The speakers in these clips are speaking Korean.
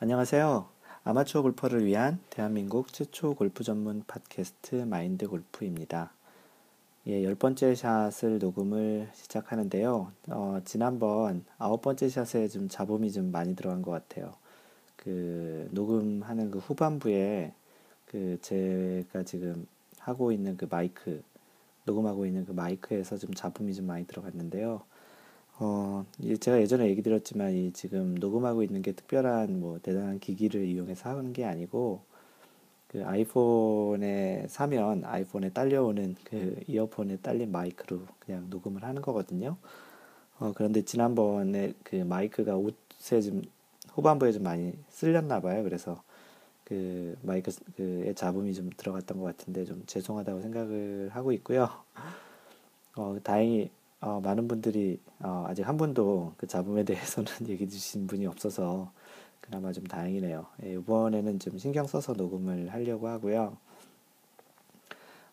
안녕하세요. 아마추어 골퍼를 위한 대한민국 최초 골프 전문 팟캐스트 마인드 골프입니다. 예, 열 번째 샷을 녹음을 시작하는데요. 어, 지난번 아홉 번째 샷에 좀 잡음이 좀 많이 들어간 것 같아요. 그 녹음하는 그 후반부에 그 제가 지금 하고 있는 그 마이크 녹음하고 있는 그 마이크에서 좀 잡음이 좀 많이 들어갔는데요. 어, 제가 예전에 얘기 드렸지만 이 지금 녹음하고 있는 게 특별한 뭐 대단한 기기를 이용해서 하는 게 아니고 그 아이폰에 사면 아이폰에 딸려오는 그 이어폰에 딸린 마이크로 그냥 녹음을 하는 거거든요. 어, 그런데 지난번에 그 마이크가 옷에 좀 후반부에 좀 많이 쓸렸나 봐요. 그래서 그 마이크 그의 잡음이 좀 들어갔던 것 같은데 좀 죄송하다고 생각을 하고 있고요. 어, 다행히 어, 많은 분들이 어, 아직 한 분도 그 잡음에 대해서는 얘기 주신 분이 없어서 그나마 좀 다행이네요. 예, 이번에는 좀 신경 써서 녹음을 하려고 하고요.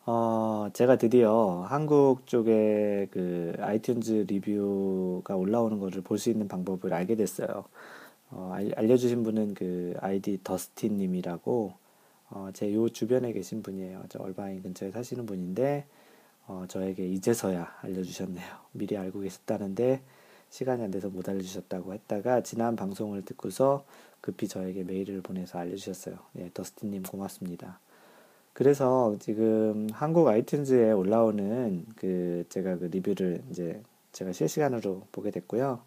어, 제가 드디어 한국 쪽에 그 아이튠즈 리뷰가 올라오는 것을 볼 수 있는 방법을 알게 됐어요. 어, 알, 려주신 분은 그 아이디 더스틴님이라고 어, 제 요 주변에 계신 분이에요. 저 얼바인 근처에 사시는 분인데 어, 저에게 이제서야 알려주셨네요. 미리 알고 계셨다는데 시간이 안 돼서 못 알려주셨다고 했다가 지난 방송을 듣고서 급히 저에게 메일을 보내서 알려주셨어요. 예, 더스틴님 고맙습니다. 그래서 지금 한국 아이튠즈에 올라오는 그 제가 그 리뷰를 이제 제가 실시간으로 보게 됐고요.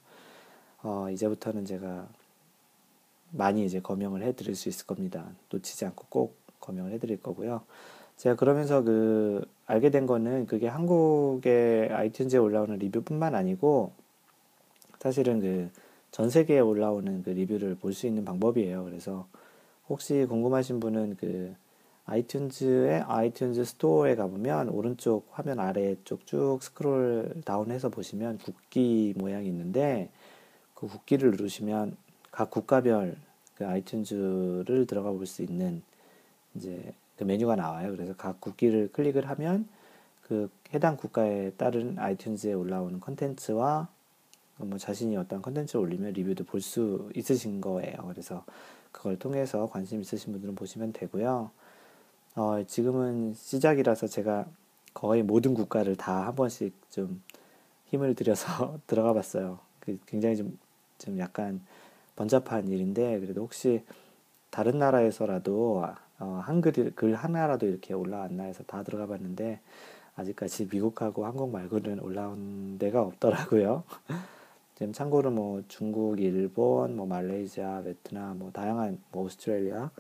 어, 이제부터는 제가 많이 이제 검명을 해드릴 수 있을 겁니다. 놓치지 않고 꼭 검명을 해드릴 거고요. 제가 그러면서 그 알게 된 거는 그게 한국의 아이튠즈에 올라오는 리뷰뿐만 아니고 사실은 그 전 세계에 올라오는 그 리뷰를 볼 수 있는 방법이에요. 그래서 혹시 궁금하신 분은 그 아이튠즈의 아이튠즈 스토어에 가보면 오른쪽 화면 아래 쪽 쭉 scroll down해서 보시면 국기 모양이 있는데 그 국기를 누르시면 각 국가별 그 아이튠즈를 들어가 볼 수 있는 이제 그 메뉴가 나와요. 그래서 각 국기를 클릭을 하면 그 해당 국가에 따른 아이튠즈에 올라오는 컨텐츠와 뭐 자신이 어떤 컨텐츠를 올리면 리뷰도 볼 수 있으신 거예요. 그래서 그걸 통해서 관심 있으신 분들은 보시면 되고요. 어, 지금은 시작이라서 제가 거의 모든 국가를 다 한 번씩 좀 힘을 들여서 들어가 봤어요. 그 굉장히 좀, 좀 약간 번잡한 일인데, 그래도 혹시 다른 나라에서라도 어, 한글 글 하나라도 이렇게 올라왔나 해서 다 들어가 봤는데 아직까지 미국하고 한국 말고는 올라온 데가 없더라고요. 지금 참고로 뭐 중국, 일본, 뭐 말레이시아, 베트남, 뭐 다양한 뭐 오스트레일리아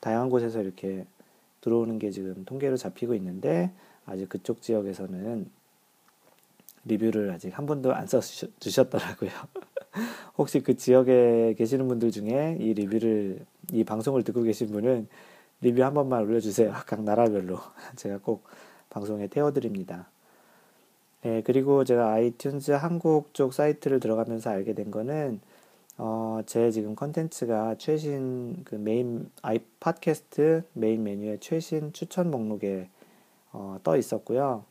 다양한 곳에서 이렇게 들어오는 게 지금 통계로 잡히고 있는데 아직 그쪽 지역에서는 리뷰를 아직 한 번도 안 써주셨더라고요. 혹시 그 지역에 계시는 분들 중에 이 리뷰를 이 방송을 듣고 계신 분은 리뷰 한 번만 올려주세요. 각 나라별로. 제가 꼭 방송에 태워드립니다. 네, 그리고 제가 아이튠즈 한국 쪽 사이트를 들어가면서 알게 된 거는, 어, 제 지금 컨텐츠가 최신 그 메인, 아이 팟캐스트 메인 메뉴의 최신 추천 목록에 어, 떠 있었고요.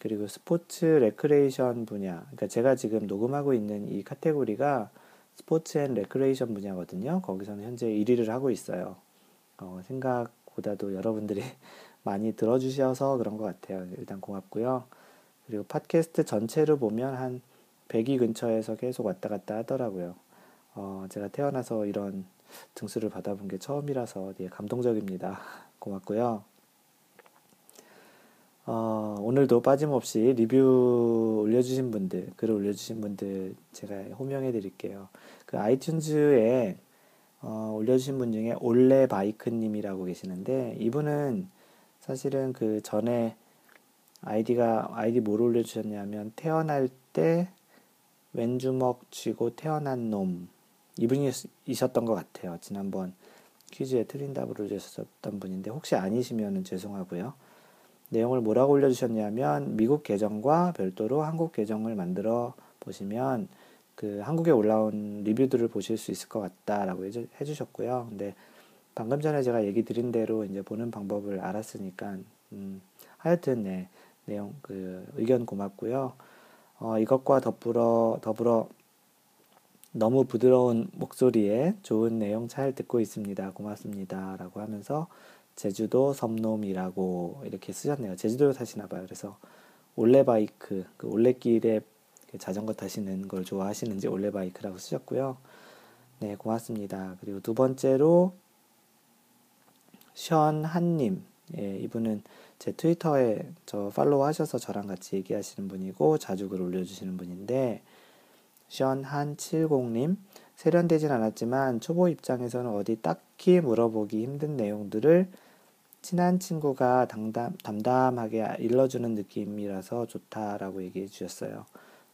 그리고 스포츠 레크레이션 분야, 그러니까 제가 지금 녹음하고 있는 이 카테고리가 sports and recreation 분야거든요. 거기서는 현재 1위를 하고 있어요. 어, 생각보다도 여러분들이 많이 들어주셔서 그런 것 같아요. 일단 고맙고요. 그리고 팟캐스트 전체를 보면 한 100위 근처에서 계속 왔다 갔다 하더라고요. 어, 제가 태어나서 이런 등수를 받아본 게 처음이라서 되게 감동적입니다. 고맙고요. 어, 오늘도 빠짐없이 리뷰 올려주신 분들, 글을 올려주신 분들 제가 호명해 드릴게요. 그 아이튠즈에 어, 올려주신 분 중에 올레 바이크님이라고 계시는데 이분은 사실은 그 전에 아이디가 아이디 뭘 올려주셨냐면 태어날 때 왼주먹 쥐고 태어난 놈 이분이셨던 것 같아요. 지난번 퀴즈에 틀린 답을 올려주셨던 분인데 혹시 아니시면 죄송하고요. 내용을 뭐라고 올려주셨냐면 미국 계정과 별도로 한국 계정을 만들어 보시면 그 한국에 올라온 리뷰들을 보실 수 있을 것 같다라고 해주셨고요. 근데 방금 전에 제가 얘기 드린 대로 이제 보는 방법을 알았으니까 음, 하여튼 네 내용 그 의견 고맙고요. 어, 이것과 더불어 더불어 너무 부드러운 목소리에 좋은 내용 잘 듣고 있습니다. 고맙습니다. 라고 하면서 제주도 섬놈이라고 이렇게 쓰셨네요. 제주도에 사시나 봐요. 그래서 올레바이크, 그 올레길에 자전거 타시는 걸 좋아하시는지 올레바이크라고 쓰셨고요. 네, 고맙습니다. 그리고 두 번째로 션 한님, 예, 이분은 제 트위터에 저 팔로우 하셔서 저랑 같이 얘기하시는 분이고 자주 글 올려주시는 분인데 션 한70님 세련되진 않았지만 초보 입장에서는 어디 딱히 물어보기 힘든 내용들을 친한 친구가 담담, 담담하게 일러주는 느낌이라서 좋다라고 얘기해 주셨어요.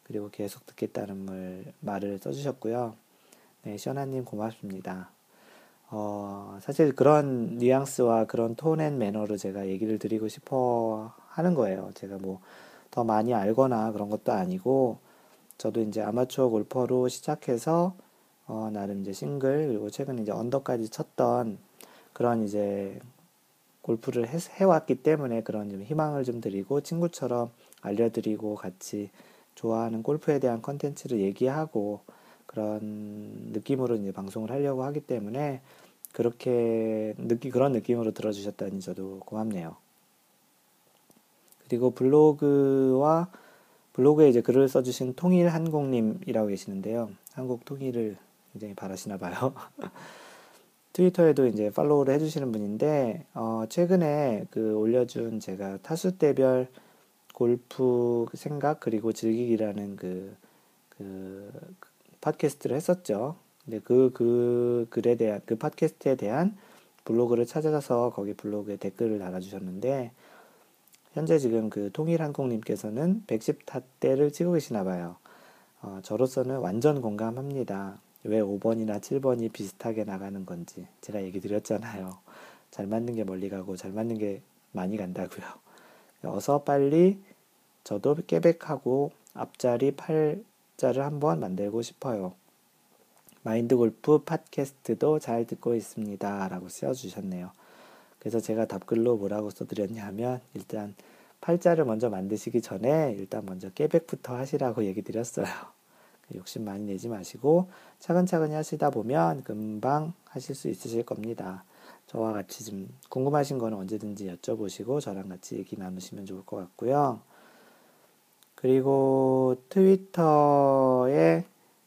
그리고 계속 듣겠다는 말, 말을 써주셨고요. 네, 시원하님 고맙습니다. 어, 사실 그런 뉘앙스와 그런 tone and manner로 제가 얘기를 드리고 싶어 하는 거예요. 제가 뭐 더 많이 알거나 그런 것도 아니고, 저도 이제 아마추어 골퍼로 시작해서, 어, 나름 이제 싱글, 그리고 최근에 이제 언더까지 쳤던 그런 이제 골프를 해, 해왔기 때문에 그런 좀 희망을 좀 드리고 친구처럼 알려드리고 같이 좋아하는 골프에 대한 컨텐츠를 얘기하고 그런 느낌으로 이제 방송을 하려고 하기 때문에 그렇게 느끼 그런 느낌으로 들어주셨다니 저도 고맙네요. 그리고 블로그와 블로그에 이제 글을 써주신 통일 한국님이라고 계시는데요. 한국 통일을 굉장히 바라시나 봐요. 트위터에도 이제 팔로우를 해주시는 분인데, 어, 최근에 그 올려준 제가 타수 대별 골프 생각 그리고 즐기기라는 그, 그, 팟캐스트를 했었죠. 근데 그, 그 글에 대한, 그 팟캐스트에 대한 블로그를 찾아서 거기 블로그에 댓글을 달아주셨는데, 현재 지금 그 통일항공님께서는 110타대를 치고 계시나 봐요. 어, 저로서는 완전 공감합니다. 왜 5번이나 7번이 비슷하게 나가는 건지 제가 얘기 드렸잖아요. 잘 맞는 게 멀리 가고 잘 맞는 게 많이 간다고요. 어서 빨리 저도 깨백하고 앞자리 8자를 한번 만들고 싶어요. 마인드 골프 팟캐스트도 잘 듣고 있습니다. 라고 써주셨네요. 그래서 제가 답글로 뭐라고 써드렸냐면 일단 8자를 먼저 만드시기 전에 일단 먼저 깨백부터 하시라고 얘기 드렸어요. 욕심 많이 내지 마시고 차근차근히 하시다 보면 금방 하실 수 있으실 겁니다. 저와 같이 좀 궁금하신 거는 언제든지 여쭤보시고 저랑 같이 얘기 나누시면 좋을 것 같고요. 그리고 트위터에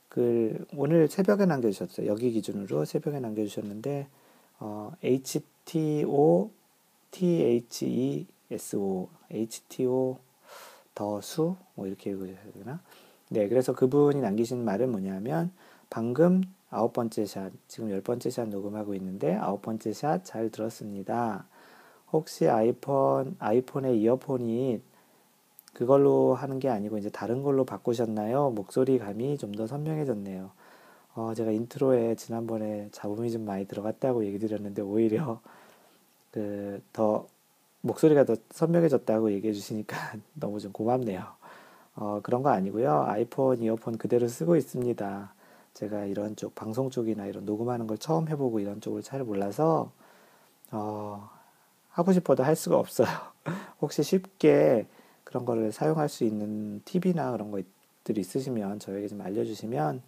글 오늘 새벽에 남겨주셨어요. 여기 기준으로 새벽에 남겨주셨는데 어, HTO THESO HTO 더수 뭐 이렇게 읽어야 되나? 네, 그래서 그분이 남기신 말은 뭐냐면 방금 아홉 번째 샷, 지금 열 번째 샷 녹음하고 있는데 아홉 번째 샷 잘 들었습니다. 혹시 아이폰 아이폰의 이어폰이 그걸로 하는 게 아니고 이제 다른 걸로 바꾸셨나요? 목소리 감이 좀 더 선명해졌네요. 어, 제가 인트로에 지난번에 잡음이 좀 많이 들어갔다고 얘기 드렸는데 오히려 그 더 목소리가 더 선명해졌다고 얘기해 주시니까 너무 좀 고맙네요. 어, 그런 거 아니고요. 아이폰 이어폰 그대로 쓰고 있습니다. 제가 이런 쪽 방송 쪽이나 이런 녹음하는 걸 처음 해보고 이런 쪽을 잘 몰라서 어, 하고 싶어도 할 수가 없어요. 혹시 쉽게 그런 거를 사용할 수 있는 팁이나 그런 것들이 있으시면 저에게 좀 알려주시면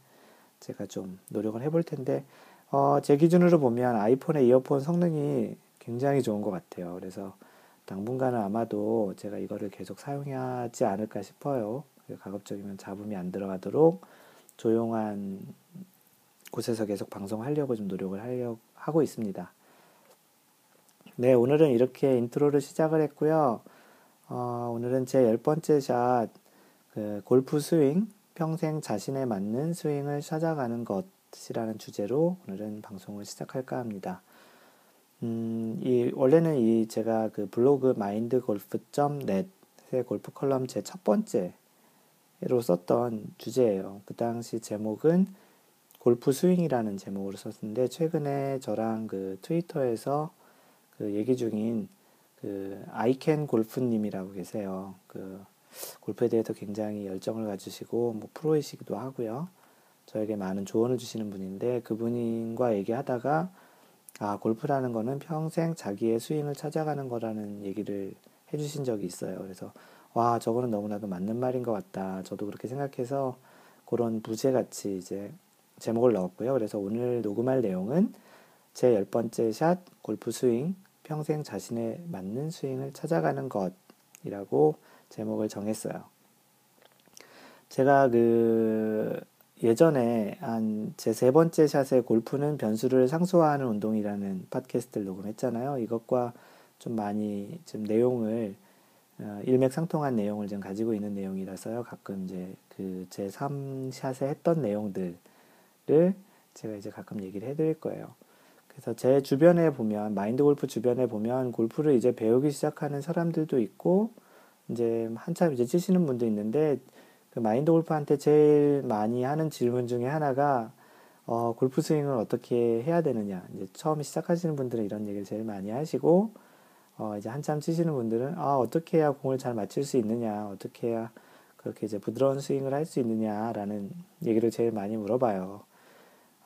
제가 좀 노력을 해볼 텐데 어, 제 기준으로 보면 아이폰의 이어폰 성능이 굉장히 좋은 것 같아요. 그래서 당분간은 아마도 제가 이거를 계속 사용하지 않을까 싶어요. 가급적이면 잡음이 안 들어가도록 조용한 곳에서 계속 방송하려고 좀 노력을 하려 하고 있습니다. 네, 오늘은 이렇게 인트로를 시작을 했고요. 어, 오늘은 제 열 번째 샷, 그 골프 스윙, 평생 자신에 맞는 스윙을 찾아가는 것이라는 주제로 오늘은 방송을 시작할까 합니다. 음, 이, 원래는 이 제가 그 블로그 마인드골프.net의 골프 컬럼 제 첫 번째로 썼던 주제예요. 그 당시 제목은 골프 스윙이라는 제목으로 썼는데 최근에 저랑 그 트위터에서 그 얘기 중인 그 아이캔 골프님이라고 계세요. 그 골프에 대해서 굉장히 열정을 가지시고 뭐 프로이시기도 하고요. 저에게 많은 조언을 주시는 분인데 그분과 얘기하다가 아, 골프라는 거는 평생 자기의 스윙을 찾아가는 거라는 얘기를 해주신 적이 있어요. 그래서, 와, 저거는 너무나도 맞는 말인 것 같다. 저도 그렇게 생각해서 그런 부제같이 이제 제목을 넣었고요. 그래서 오늘 녹음할 내용은 제 열 번째 샷 골프 스윙 평생 자신에 맞는 스윙을 찾아가는 것이라고 제목을 정했어요. 제가 그 예전에 한 제 세 번째 샷의 골프는 변수를 상수화하는 운동이라는 팟캐스트를 녹음했잖아요. 이것과 좀 많이 좀 내용을 어, 일맥상통한 내용을 좀 가지고 있는 내용이라서요. 가끔 이제 그 제 3샷에 했던 내용들을 제가 이제 가끔 얘기를 해드릴 거예요. 그래서 제 주변에 보면 마인드 골프 주변에 보면 골프를 이제 배우기 시작하는 사람들도 있고 이제 한참 이제 치시는 분도 있는데 그 마인드 골프한테 제일 많이 하는 질문 중에 하나가 어, 골프 스윙을 어떻게 해야 되느냐. 이제 처음 시작하시는 분들은 이런 얘기를 제일 많이 하시고 어, 이제 한참 치시는 분들은 아, 어떻게 해야 공을 잘 맞출 수 있느냐. 어떻게 해야 그렇게 이제 부드러운 스윙을 할 수 있느냐라는 얘기를 제일 많이 물어봐요.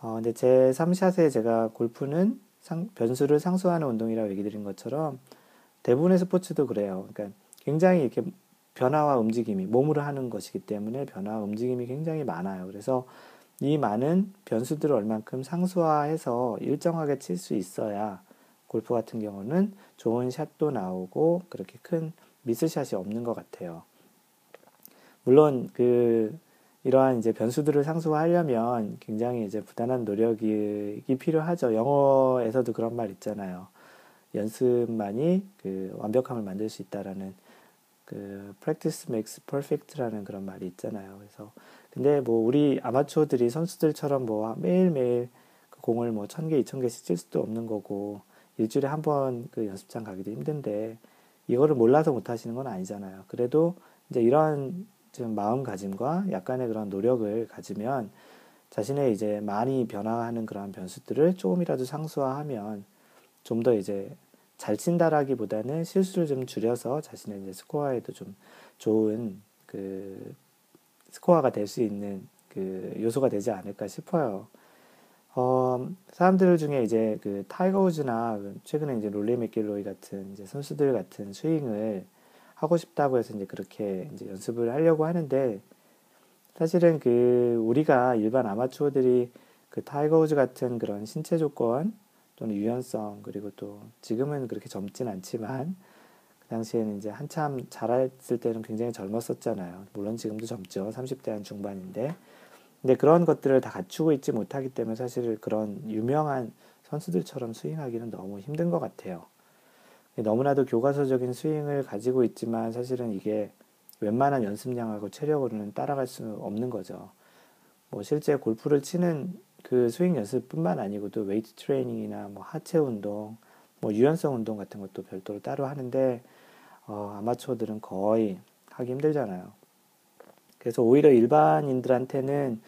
어, 근데 제 3샷에 제가 골프는 상, 변수를 상수하는 운동이라고 얘기 드린 것처럼 대부분의 스포츠도 그래요. 그러니까 굉장히 이렇게 변화와 움직임이 몸으로 하는 것이기 때문에 변화와 움직임이 굉장히 많아요. 그래서 이 많은 변수들을 얼만큼 상수화해서 일정하게 칠 수 있어야 골프 같은 경우는 좋은 샷도 나오고 그렇게 큰 미스샷이 없는 것 같아요. 물론 그 이러한 이제 변수들을 상수화하려면 굉장히 이제 부단한 노력이 필요하죠. 영어에서도 그런 말 있잖아요. 연습만이 그 완벽함을 만들 수 있다라는 그 practice makes perfect라는 그런 말이 있잖아요. 그래서 근데 뭐 우리 아마추어들이 선수들처럼 뭐 매일매일 그 공을 뭐 천 개, 이천 개씩 칠 수도 없는 거고 일주일에 한 번 그 연습장 가기도 힘든데 이거를 몰라서 못 하시는 건 아니잖아요. 그래도 이제 이런 좀 마음가짐과 약간의 그런 노력을 가지면 자신의 이제 많이 변화하는 그런 변수들을 조금이라도 상수화하면 좀 더 이제 잘 친다라기보다는 실수를 좀 줄여서 자신의 이제 스코어에도 좀 좋은 그 스코어가 될 수 있는 그 요소가 되지 않을까 싶어요. 어, 사람들 중에 이제 그 타이거 우즈나 최근에 이제 로리 맥길로이 같은 이제 선수들 같은 스윙을 하고 싶다고 해서 이제 그렇게 이제 연습을 하려고 하는데 사실은 그 우리가 일반 아마추어들이 그 타이거 우즈 같은 그런 신체 조건 또는 유연성 그리고 또 지금은 그렇게 젊진 않지만 그 당시에는 이제 한참 잘했을 때는 굉장히 젊었었잖아요. 물론 지금도 젊죠. 30대 한 중반인데. 근데 그런 것들을 다 갖추고 있지 못하기 때문에 사실 그런 유명한 선수들처럼 스윙하기는 너무 힘든 것 같아요. 너무나도 교과서적인 스윙을 가지고 있지만 사실은 이게 웬만한 연습량하고 체력으로는 따라갈 수 없는 거죠. 뭐 실제 골프를 치는 그 스윙 연습뿐만 아니고 또 웨이트 트레이닝이나 뭐 하체 운동, 뭐 유연성 운동 같은 것도 별도로 따로 하는데 어, 아마추어들은 거의 하기 힘들잖아요. 그래서 오히려 일반인들한테는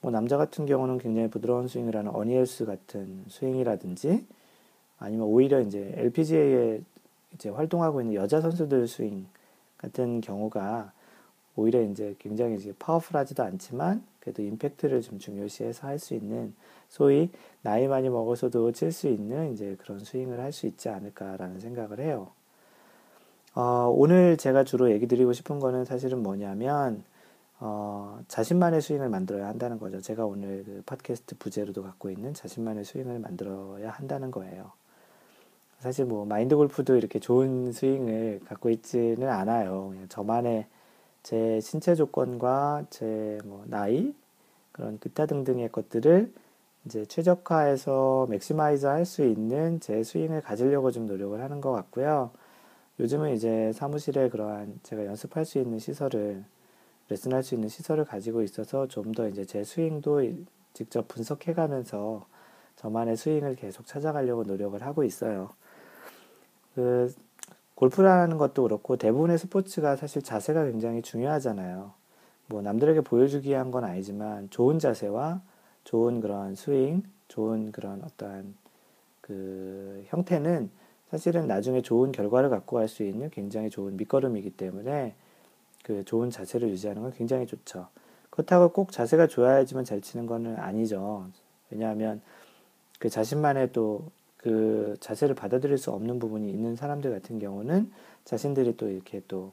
뭐 남자 같은 경우는 굉장히 부드러운 스윙을 하는 어니엘스 같은 스윙이라든지 아니면 오히려 이제 LPGA에 이제 활동하고 있는 여자 선수들 스윙 같은 경우가 오히려 이제 굉장히 이제 파워풀하지도 않지만 그래도 임팩트를 좀 중요시해서 할 수 있는 소위 나이 많이 먹어서도 칠 수 있는 이제 그런 스윙을 할 수 있지 않을까라는 생각을 해요. 어, 오늘 제가 주로 얘기 드리고 싶은 거는 사실은 뭐냐면 어, 자신만의 스윙을 만들어야 한다는 거죠. 제가 오늘 그 팟캐스트 부제로도 갖고 있는 자신만의 스윙을 만들어야 한다는 거예요. 사실 뭐 마인드 골프도 이렇게 좋은 스윙을 갖고 있지는 않아요. 그냥 저만의 제 신체 조건과 제 뭐 나이 그런 기타 등등의 것들을 이제 최적화해서 maximize 할 수 있는 제 스윙을 가지려고 좀 노력을 하는 것 같고요. 요즘은 이제 사무실에 그러한 제가 연습할 수 있는 시설을 레슨할 수 있는 시설을 가지고 있어서 좀 더 이제 제 스윙도 직접 분석해 가면서 저만의 스윙을 계속 찾아가려고 노력을 하고 있어요. 그 골프라는 것도 그렇고 대부분의 스포츠가 사실 자세가 굉장히 중요하잖아요. 뭐 남들에게 보여주기 위한 건 아니지만 좋은 자세와 좋은 그런 스윙, 좋은 그런 어떠한 그 형태는 사실은 나중에 좋은 결과를 갖고 갈 수 있는 굉장히 좋은 밑거름이기 때문에 그 좋은 자세를 유지하는 건 굉장히 좋죠. 그렇다고 꼭 자세가 좋아야지만 잘 치는 거는 아니죠. 왜냐하면 그 자신만의 또 그 자세를 받아들일 수 없는 부분이 있는 사람들 같은 경우는 자신들이 또 이렇게 또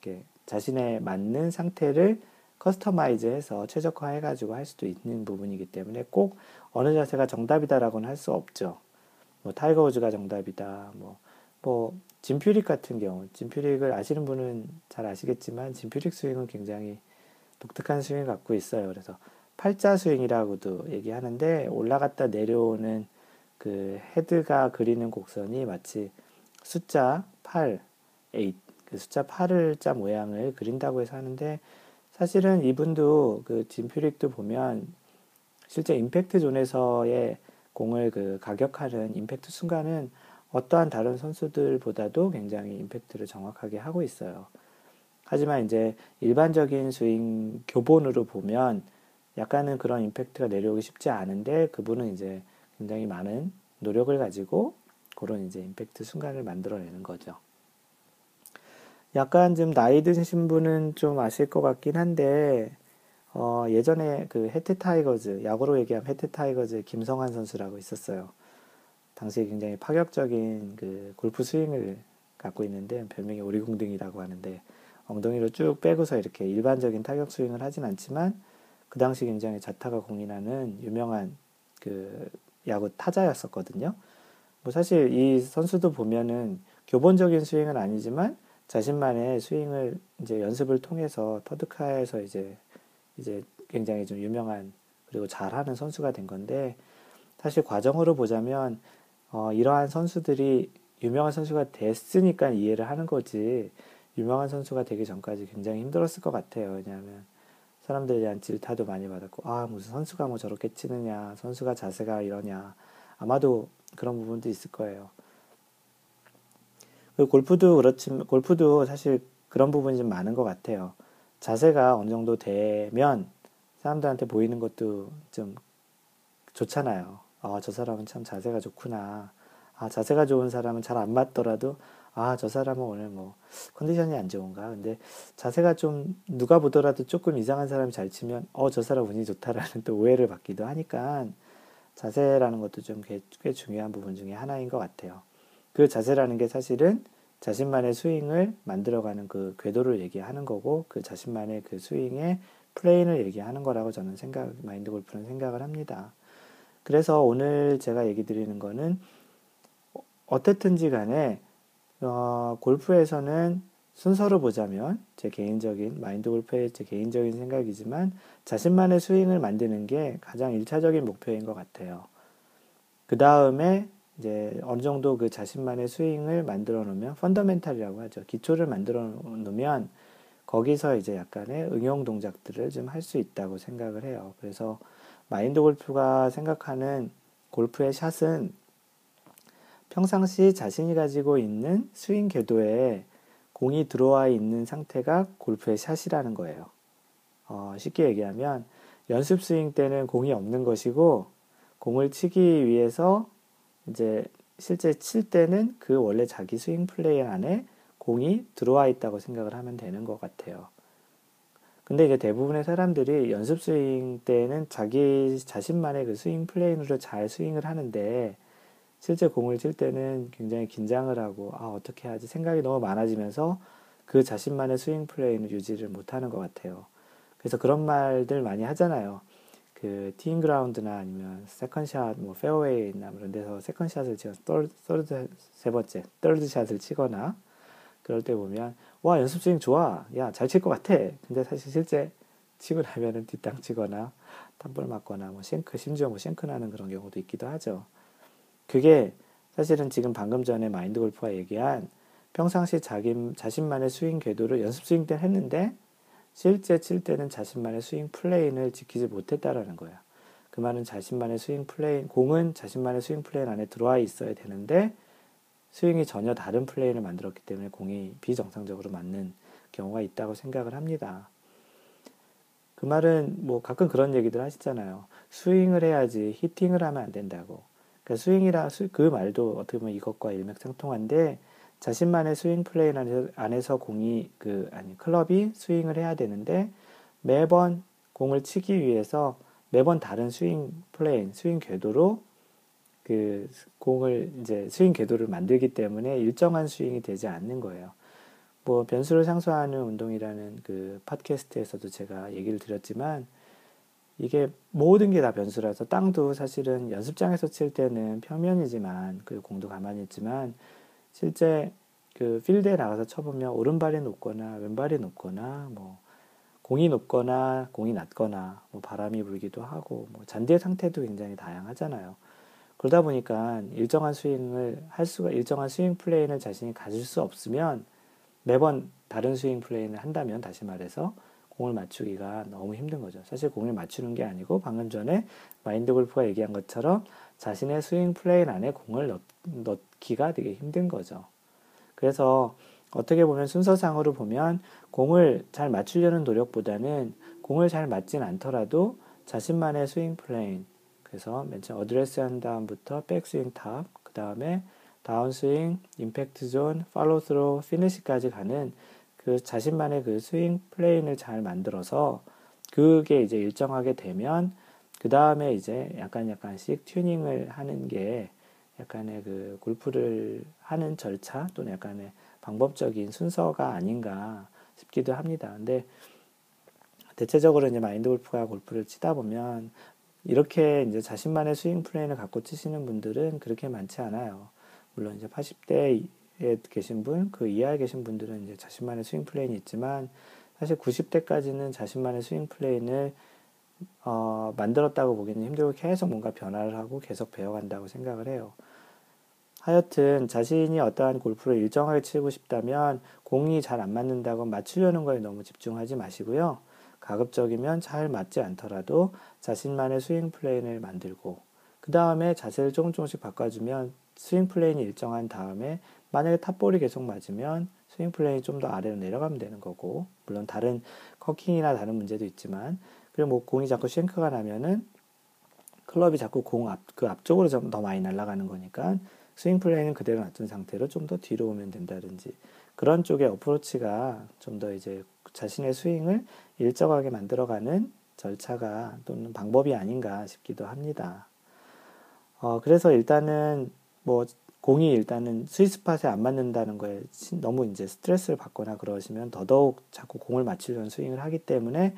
이렇게 자신에 맞는 상태를 customize해서 최적화해가지고 할 수도 있는 부분이기 때문에 꼭 어느 자세가 정답이다라고는 할 수 없죠. 뭐 타이거 우즈가 정답이다. 뭐, 뭐 짐 퓨릭 같은 경우, 짐 퓨릭을 아시는 분은 잘 아시겠지만 짐 퓨릭 스윙은 굉장히 독특한 스윙을 갖고 있어요. 그래서 팔자 스윙이라고도 얘기하는데 올라갔다 내려오는 그 헤드가 그리는 곡선이 마치 숫자 8, 8, 그 숫자 8을 자 모양을 그린다고 해서 하는데 사실은 이분도 그 진퓨릭도 보면 실제 임팩트 존에서의 공을 그 가격하는 임팩트 순간은 어떠한 다른 선수들보다도 굉장히 임팩트를 정확하게 하고 있어요. 하지만 이제 일반적인 스윙 교본으로 보면 약간은 그런 임팩트가 내려오기 쉽지 않은데 그분은 이제 굉장히 많은 노력을 가지고 그런 이제 임팩트 순간을 만들어내는 거죠. 약간 좀 나이 드신 분은 좀 아실 것 같긴 한데 어, 예전에 그 해태 타이거즈 야구로 얘기하면 해태 타이거즈 김성한 선수라고 있었어요. 당시에 굉장히 파격적인 그 골프 스윙을 갖고 있는데 별명이 오리궁둥이라고 하는데 엉덩이로 쭉 빼고서 이렇게 일반적인 타격 스윙을 하진 않지만 그 당시 굉장히 자타가 공인하는 유명한 그 야구 타자였었거든요. 뭐 사실 이 선수도 보면은 교본적인 스윙은 아니지만 자신만의 스윙을 이제 연습을 통해서 터드카에서 이제 이제 굉장히 좀 유명한 그리고 잘하는 선수가 된 건데 사실 과정으로 보자면 어, 이러한 선수들이 유명한 선수가 됐으니까 이해를 하는 거지 유명한 선수가 되기 전까지 굉장히 힘들었을 것 같아요. 왜냐하면 사람들에 대한 질타도 많이 받았고 아 무슨 선수가 뭐 저렇게 치느냐 선수가 자세가 이러냐 아마도 그런 부분도 있을 거예요. 그 골프도 그렇지만 골프도 사실 그런 부분이 좀 많은 것 같아요. 자세가 어느 정도 되면 사람들한테 보이는 것도 좀 좋잖아요. 아, 저 사람은 참 자세가 좋구나. 아, 자세가 좋은 사람은 잘 안 맞더라도 아, 저 사람은 오늘 뭐 컨디션이 안 좋은가. 근데 자세가 좀 누가 보더라도 조금 이상한 사람이 잘 치면 어, 저 사람 운이 좋다라는 또 오해를 받기도 하니까 자세라는 것도 좀꽤 중요한 부분 중에 하나인 것 같아요. 그 자세라는 게 사실은 자신만의 스윙을 만들어가는 그 궤도를 얘기하는 거고 그 자신만의 그 스윙의 plane을 얘기하는 거라고 저는 생각, 마인드 골프는 생각을 합니다. 그래서 오늘 제가 얘기 드리는 거는 어떻든지 간에 어, 골프에서는 순서로 보자면 제 개인적인 마인드 골프의 제 개인적인 생각이지만 자신만의 스윙을 만드는 게 가장 일차적인 목표인 것 같아요. 그 다음에 이제 어느 정도 그 자신만의 스윙을 만들어 놓으면 fundamental이라고 하죠. 기초를 만들어 놓으면 거기서 이제 약간의 응용 동작들을 좀 할 수 있다고 생각을 해요. 그래서 마인드 골프가 생각하는 골프의 샷은 평상시 자신이 가지고 있는 스윙 궤도에 공이 들어와 있는 상태가 골프의 샷이라는 거예요. 어, 쉽게 얘기하면 연습 스윙 때는 공이 없는 것이고 공을 치기 위해서 이제 실제 칠 때는 그 원래 자기 스윙 플레이 안에 공이 들어와 있다고 생각을 하면 되는 것 같아요. 근데 이제 대부분의 사람들이 연습 스윙 때는 자기 자신만의 그 스윙 plane으로 잘 스윙을 하는데 실제 공을 칠 때는 굉장히 긴장을 하고 아 어떻게 하지 생각이 너무 많아지면서 그 자신만의 스윙 plane은 유지를 못하는 것 같아요. 그래서 그런 말들 많이 하잖아요. 그 티잉 그라운드나 아니면 second shot, 뭐 페어웨이나 그런 데서 second shot을 치거나 third 세 번째 third shot을 치거나 그럴 때 보면 와 연습 스윙 좋아, 야 잘 칠 것 같아. 근데 사실 실제 치고 나면은 뒷땅 치거나 top ball 맞거나 뭐 shank 심지어 뭐 shank 나는 그런 경우도 있기도 하죠. 그게 사실은 지금 방금 전에 마인드 골프가 얘기한 평상시 자기 자신만의 스윙 궤도를 연습 스윙 때 했는데 실제 칠 때는 자신만의 스윙 plane을 지키지 못했다라는 거야. 그 말은 자신만의 스윙 plane, 공은 자신만의 스윙 plane 안에 들어와 있어야 되는데 스윙이 전혀 다른 plane을 만들었기 때문에 공이 비정상적으로 맞는 경우가 있다고 생각을 합니다. 그 말은 뭐 가끔 그런 얘기들 하시잖아요. 스윙을 해야지 hitting을 하면 안 된다고. 그러니까 스윙이라 그 말도 어떻게 보면 이것과 일맥상통한데 자신만의 스윙 plane 안에서 공이 그 아니 클럽이 스윙을 해야 되는데 매번 공을 치기 위해서 매번 다른 스윙 plane, 스윙 궤도로 그 공을 이제 스윙 궤도를 만들기 때문에 일정한 스윙이 되지 않는 거예요. 뭐 변수를 상수화하는 운동이라는 그 팟캐스트에서도 제가 얘기를 드렸지만 이게 모든 게 다 변수라서 땅도 사실은 연습장에서 칠 때는 평면이지만 그 공도 가만히 있지만 실제 그 필드에 나가서 쳐보면 오른발이 높거나 왼발이 높거나 뭐 공이 높거나 공이 낮거나 뭐 바람이 불기도 하고 뭐 잔디의 상태도 굉장히 다양하잖아요. 그러다 보니까 일정한 스윙을 할 수가 일정한 스윙 plane은 자신이 가질 수 없으면 매번 다른 스윙 plane을 한다면 다시 말해서 공을 맞추기가 너무 힘든 거죠. 사실 공을 맞추는 게 아니고 방금 전에 마인드 골프가 얘기한 것처럼 자신의 스윙 plane 안에 공을 넣, 넣기가 되게 힘든 거죠. 그래서 어떻게 보면 순서상으로 보면 공을 잘 맞추려는 노력보다는 공을 잘 맞진 않더라도 자신만의 스윙 plane 그래서 맨 처음 어드레스 한 다음부터 백스윙 top, 그 다음에 다운스윙, 임팩트 zone, follow through, 피니시까지 가는 그 자신만의 그 스윙 plane을 잘 만들어서 그게 이제 일정하게 되면 그 다음에 이제 약간 약간씩 튜닝을 하는 게 약간의 그 골프를 하는 절차 또는 약간의 방법적인 순서가 아닌가 싶기도 합니다. 근데 대체적으로 이제 마인드 골프가 골프를 치다 보면 이렇게 이제 자신만의 스윙 plane을 갖고 치시는 분들은 그렇게 많지 않아요. 물론 이제 80대 에 계신 분, 그 이하에 계신 분들은 이제 자신만의 스윙 plane이 있지만 사실 90대까지는 자신만의 스윙 plane을 어, 만들었다고 보기는 힘들고 계속 뭔가 변화를 하고 계속 배워간다고 생각을 해요. 하여튼 자신이 어떠한 골프를 일정하게 치고 싶다면 공이 잘 안 맞는다고 맞추려는 거에 너무 집중하지 마시고요. 가급적이면 잘 맞지 않더라도 자신만의 스윙 plane을 만들고 그 다음에 자세를 조금 조금씩 바꿔주면 스윙 plane이 일정한 다음에 만약에 top ball이 계속 맞으면 스윙 plane이 좀 더 아래로 내려가면 되는 거고 물론 다른 커킹이나 다른 문제도 있지만 그리고 뭐 공이 자꾸 쉔크가 나면은 클럽이 자꾸 공 앞, 그 앞쪽으로 좀 더 많이 날아가는 거니까 스윙 플레이는 그대로 놔둔 상태로 좀 더 뒤로 오면 된다든지 그런 쪽의 어프로치가 좀 더 이제 자신의 스윙을 일정하게 만들어가는 절차가 또는 방법이 아닌가 싶기도 합니다. 어, 그래서 일단은 뭐 공이 일단은 스위스팟에 안 맞는다는 거에 너무 이제 스트레스를 받거나 그러시면 더더욱 자꾸 공을 맞추려는 스윙을 하기 때문에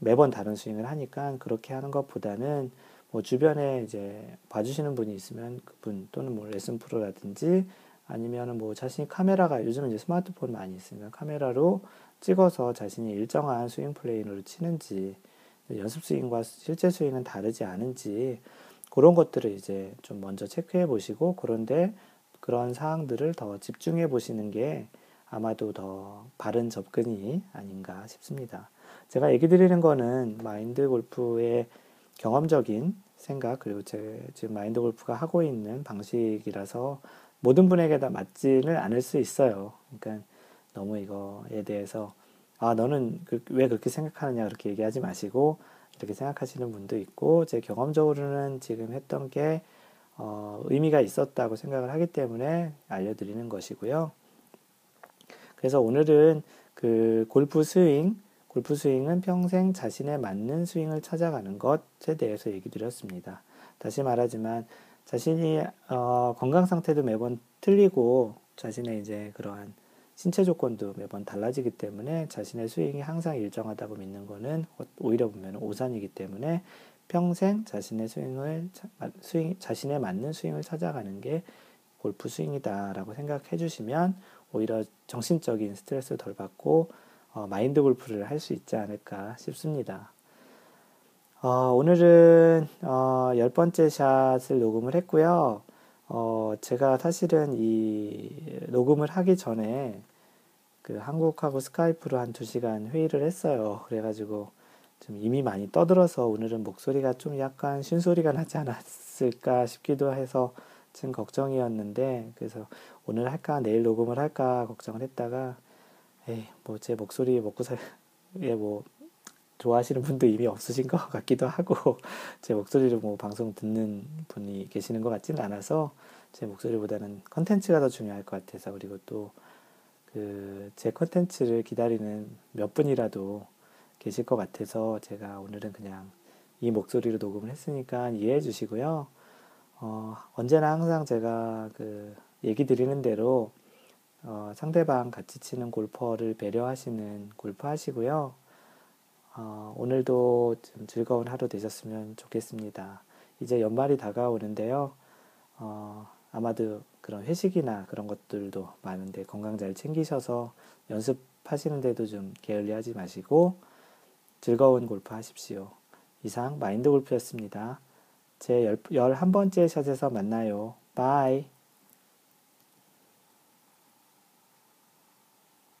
매번 다른 스윙을 하니까 그렇게 하는 것보다는 뭐 주변에 이제 봐주시는 분이 있으면 그분 또는 뭐 레슨 프로라든지 아니면은 뭐 자신이 카메라가 요즘은 이제 스마트폰 많이 있으면 카메라로 찍어서 자신이 일정한 스윙 플레이를 치는지 연습 스윙과 실제 스윙은 다르지 않은지 그런 것들을 이제 좀 먼저 체크해 보시고 그런데 그런 사항들을 더 집중해 보시는 게 아마도 더 바른 접근이 아닌가 싶습니다. 제가 얘기 드리는 거는 마인드 골프의 경험적인 생각 그리고 제 지금 마인드 골프가 하고 있는 방식이라서 모든 분에게 다 맞지는 않을 수 있어요. 그러니까 너무 이거에 대해서 아 너는 그, 왜 그렇게 생각하느냐 그렇게 얘기하지 마시고 이렇게 생각하시는 분도 있고 제 경험적으로는 지금 했던 게 어, 의미가 있었다고 생각을 하기 때문에 알려드리는 것이고요. 그래서 오늘은 그 골프 스윙 골프 스윙은 평생 자신에 맞는 스윙을 찾아가는 것에 대해서 얘기 드렸습니다. 다시 말하지만 자신이 어, 건강 상태도 매번 틀리고 자신의 이제 그러한 신체 조건도 매번 달라지기 때문에 자신의 스윙이 항상 일정하다고 믿는 것은 오히려 보면 오산이기 때문에 평생 자신의 스윙을 스윙 자신에 맞는 스윙을 찾아가는 게 골프 스윙이다라고 생각해 주시면 오히려 정신적인 스트레스를 덜 받고 어, 마인드 골프를 할 수 있지 않을까 싶습니다. 어, 오늘은 어, 열 번째 샷을 녹음을 했고요. 어, 제가 사실은 이 녹음을 하기 전에 그 한국하고 스카이프로 한 두 시간 회의를 했어요. 그래가지고 좀 이미 많이 떠들어서 오늘은 목소리가 좀 약간 쉰소리가 나지 않았을까 싶기도 해서 좀 걱정이었는데 그래서 오늘 할까 내일 녹음을 할까 걱정을 했다가 에이, 뭐 제 목소리 먹고 살, 예, 뭐 좋아하시는 분도 이미 없으신 것 같기도 하고 제 목소리를 뭐 방송 듣는 분이 계시는 것 같지는 않아서 제 목소리보다는 컨텐츠가 더 중요할 것 같아서 그리고 또 그 제 컨텐츠를 기다리는 몇 분이라도 계실 것 같아서 제가 오늘은 그냥 이 목소리로 녹음을 했으니까 이해해 주시고요. 어, 언제나 항상 제가 그 얘기 드리는 대로 어, 상대방 같이 치는 골퍼를 배려하시는 골프 하시고요. 어, 오늘도 좀 즐거운 하루 되셨으면 좋겠습니다. 이제 연말이 다가오는데요. 어, 아마도 그런 회식이나 그런 것들도 많은데 건강 잘 챙기셔서 연습하시는데도 좀 게을리하지 마시고 즐거운 골프 하십시오. 이상 마인드 골프였습니다. 제 11번째 샷에서 만나요. Bye.